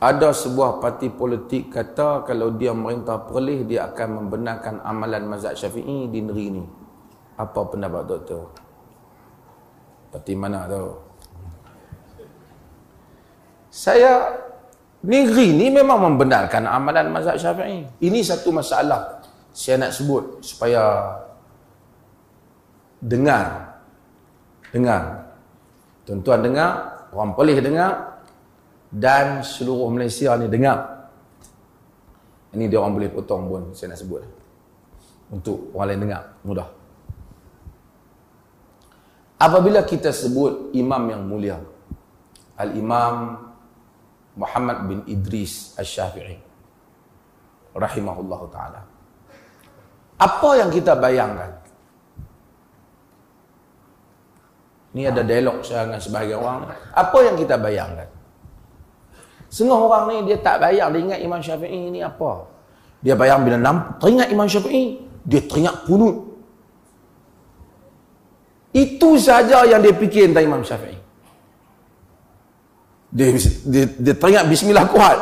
ada sebuah parti politik kata kalau dia merintah perlih dia akan membenarkan amalan mazhab syafi'i di negeri ini. Apa pendapat doktor? Parti mana tu? Saya negeri ini memang membenarkan amalan mazhab syafi'i. Ini satu masalah saya nak sebut supaya dengar. Dengar. Tuan-tuan dengar, orang pelih dengar, dan seluruh Malaysia ni dengar. Ini dia orang boleh potong pun saya nak sebut. Untuk orang lain dengar, mudah. Apabila kita sebut imam yang mulia, Al-Imam Muhammad bin Idris Al-Syafi'i rahimahullahu taala. Apa yang kita bayangkan? Ini ada dialog saya dengan sebahagian orang. Apa yang kita bayangkan? Setengah orang ni dia tak bayang dia ingat Imam Syafi'i ni apa. Dia bayang bila nam teringat Imam Syafi'i, dia teringat kunut. Itu saja yang dia fikir tentang Imam Syafi'i. Dia, dia, dia teringat bismillah kuat.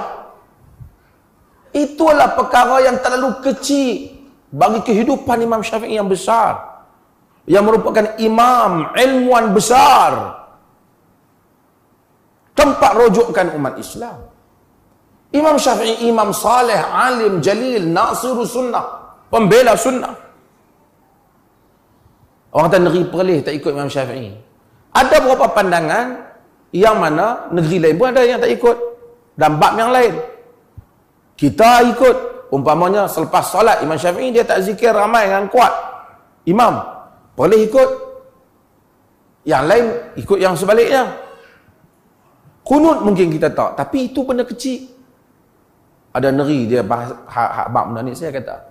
Itulah perkara yang terlalu kecil bagi kehidupan Imam Syafi'i yang besar. Yang merupakan imam, ilmuwan besar tempat rujukan umat Islam. Imam Syafi'i imam saleh, alim, jalil, nasiru sunnah, pembela sunnah. Orang kata negeri perlih tak ikut Imam Syafi'i. Ada beberapa pandangan yang mana negeri lain pun ada yang tak ikut. Dan bab yang lain. Kita ikut. Umpamanya selepas solat Imam Syafi'i dia tak zikir ramai dengan kuat. Imam. Perlih ikut. Yang lain ikut yang sebaliknya. Kunut mungkin kita tak, tapi itu benda kecil. Ada neri dia bahas hak bab benda ni saya kata.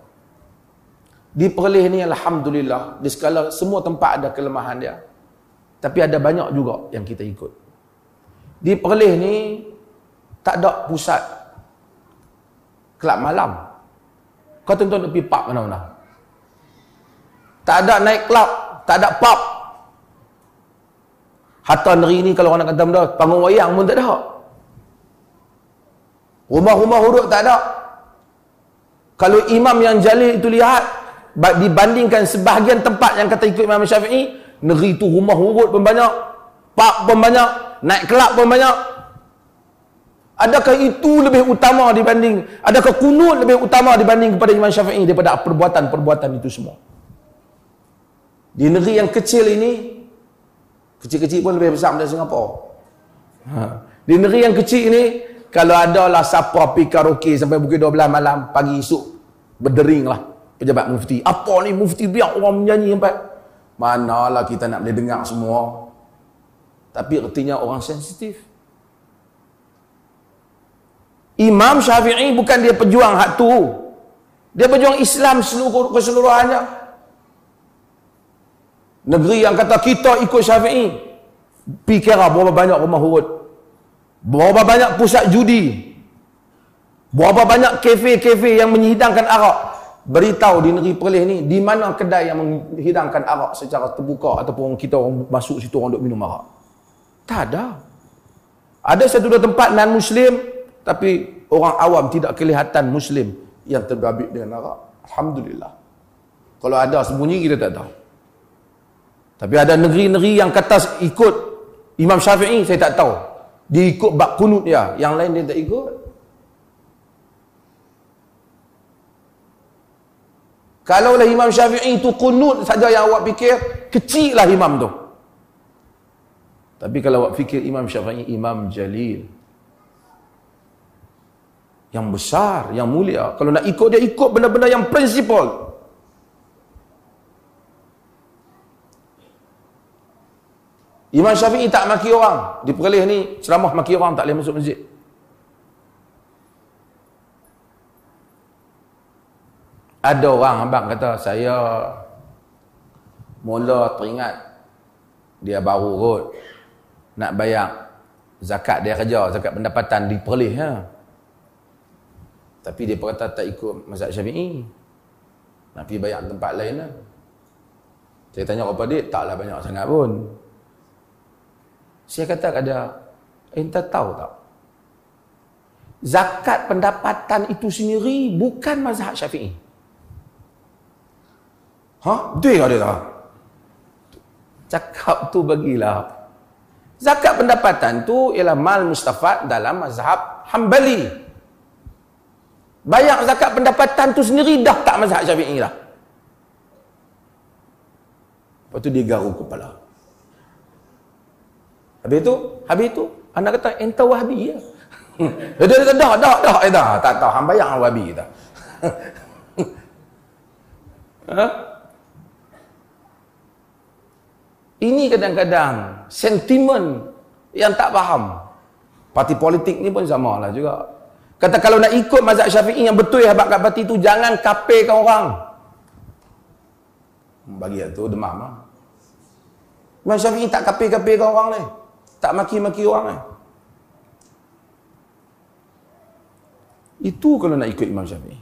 Di Perlis ni alhamdulillah di segala semua tempat ada kelemahan dia. Tapi ada banyak juga yang kita ikut. Di Perlis ni tak ada pusat kelab malam. Kau tuan-tuan pergi pub mana-mana. Tak ada naik kelab, tak ada pub, Hatta negeri ni kalau orang nak kata benda, panggung wayang pun tak ada. Rumah-rumah huruf tak ada. Kalau imam yang jalil itu lihat, dibandingkan sebahagian tempat yang kata ikut Imam Syafi'i, negeri itu rumah huruf pun banyak, pak pun banyak, naik kelab pun banyak. Adakah itu lebih utama dibanding, adakah kunut lebih utama dibanding kepada Imam Syafi'i daripada perbuatan-perbuatan itu semua? Di negeri yang kecil ini, Kecil-kecil pun lebih besar dari Singapura. Ha. Di negeri yang kecil ini, kalau ada lah siapa pergi karaoke sampai pukul 12 malam, pagi esok, berdering lah pejabat mufti. Apa ni mufti biar orang menyanyi sampai? Manalah kita nak boleh dengar semua. Tapi artinya orang sensitif. Imam Syafi'i bukan dia pejuang hak tu. Dia berjuang Islam seluruh keseluruhannya. Negeri yang kata kita ikut syafi'i. Fikirlah berapa banyak rumah hurut. Berapa banyak pusat judi. Berapa banyak kafe-kafe yang menyidangkan arak. Beritahu di negeri Perlis ni, di mana kedai yang menghidangkan arak secara terbuka ataupun kita orang masuk situ orang duk minum arak. Tak ada. Ada satu dua tempat non-Muslim, tapi orang awam tidak kelihatan Muslim yang terbabit dengan arak. Alhamdulillah. Kalau ada sembunyi, kita tak tahu. Tapi ada negeri-negeri yang kata ikut Imam Syafi'i, saya tak tahu. Dia ikut bab kunut ya, yang lain dia tak ikut. Kalaulah Imam Syafi'i itu kunut saja yang awak fikir, kecil lah imam tu. Tapi kalau awak fikir Imam Syafi'i, Imam Jalil. Yang besar, yang mulia. Kalau nak ikut dia, ikut benda-benda yang prinsipal. Imam Syafi'i tak maki orang. Di Perlis ni ceramah maki orang tak boleh masuk masjid. Ada orang abang kata saya mula teringat dia baru kot nak bayar zakat dia kerja, zakat pendapatan di Perlis ya. Tapi dia berkata tak ikut mazhab Syafi'i. Nak pergi bayar tempat lain lah. Saya tanya kepada dia, taklah banyak sangat pun. Saya kata kepada ente tahu tak? zakat pendapatan itu sendiri bukan mazhab syafi'i. Ha? Betul ke dia tak? Cakap tu bagilah. Zakat pendapatan tu ialah mal mustafad dalam mazhab hambali. Bayar zakat pendapatan tu sendiri dah tak mazhab syafi'i lah. Lepas tu dia garu kepala. Habis tu, habis tu, anak kata, entah wahabi ya. dia kata, dah, dah, dah, eh, dah, tak tahu, hamba yang wahabi kita. ha? Ini kadang-kadang sentimen yang tak faham. Parti politik ni pun sama lah juga. Kata kalau nak ikut mazhab syafi'i yang betul ya kat parti tu, jangan kapirkan orang. Bagi tu demam lah. Imam Syafi'i tak kapir-kapirkan orang ni. Tak maki-maki orang ni. Itu kalau nak ikut Imam Syafi'i.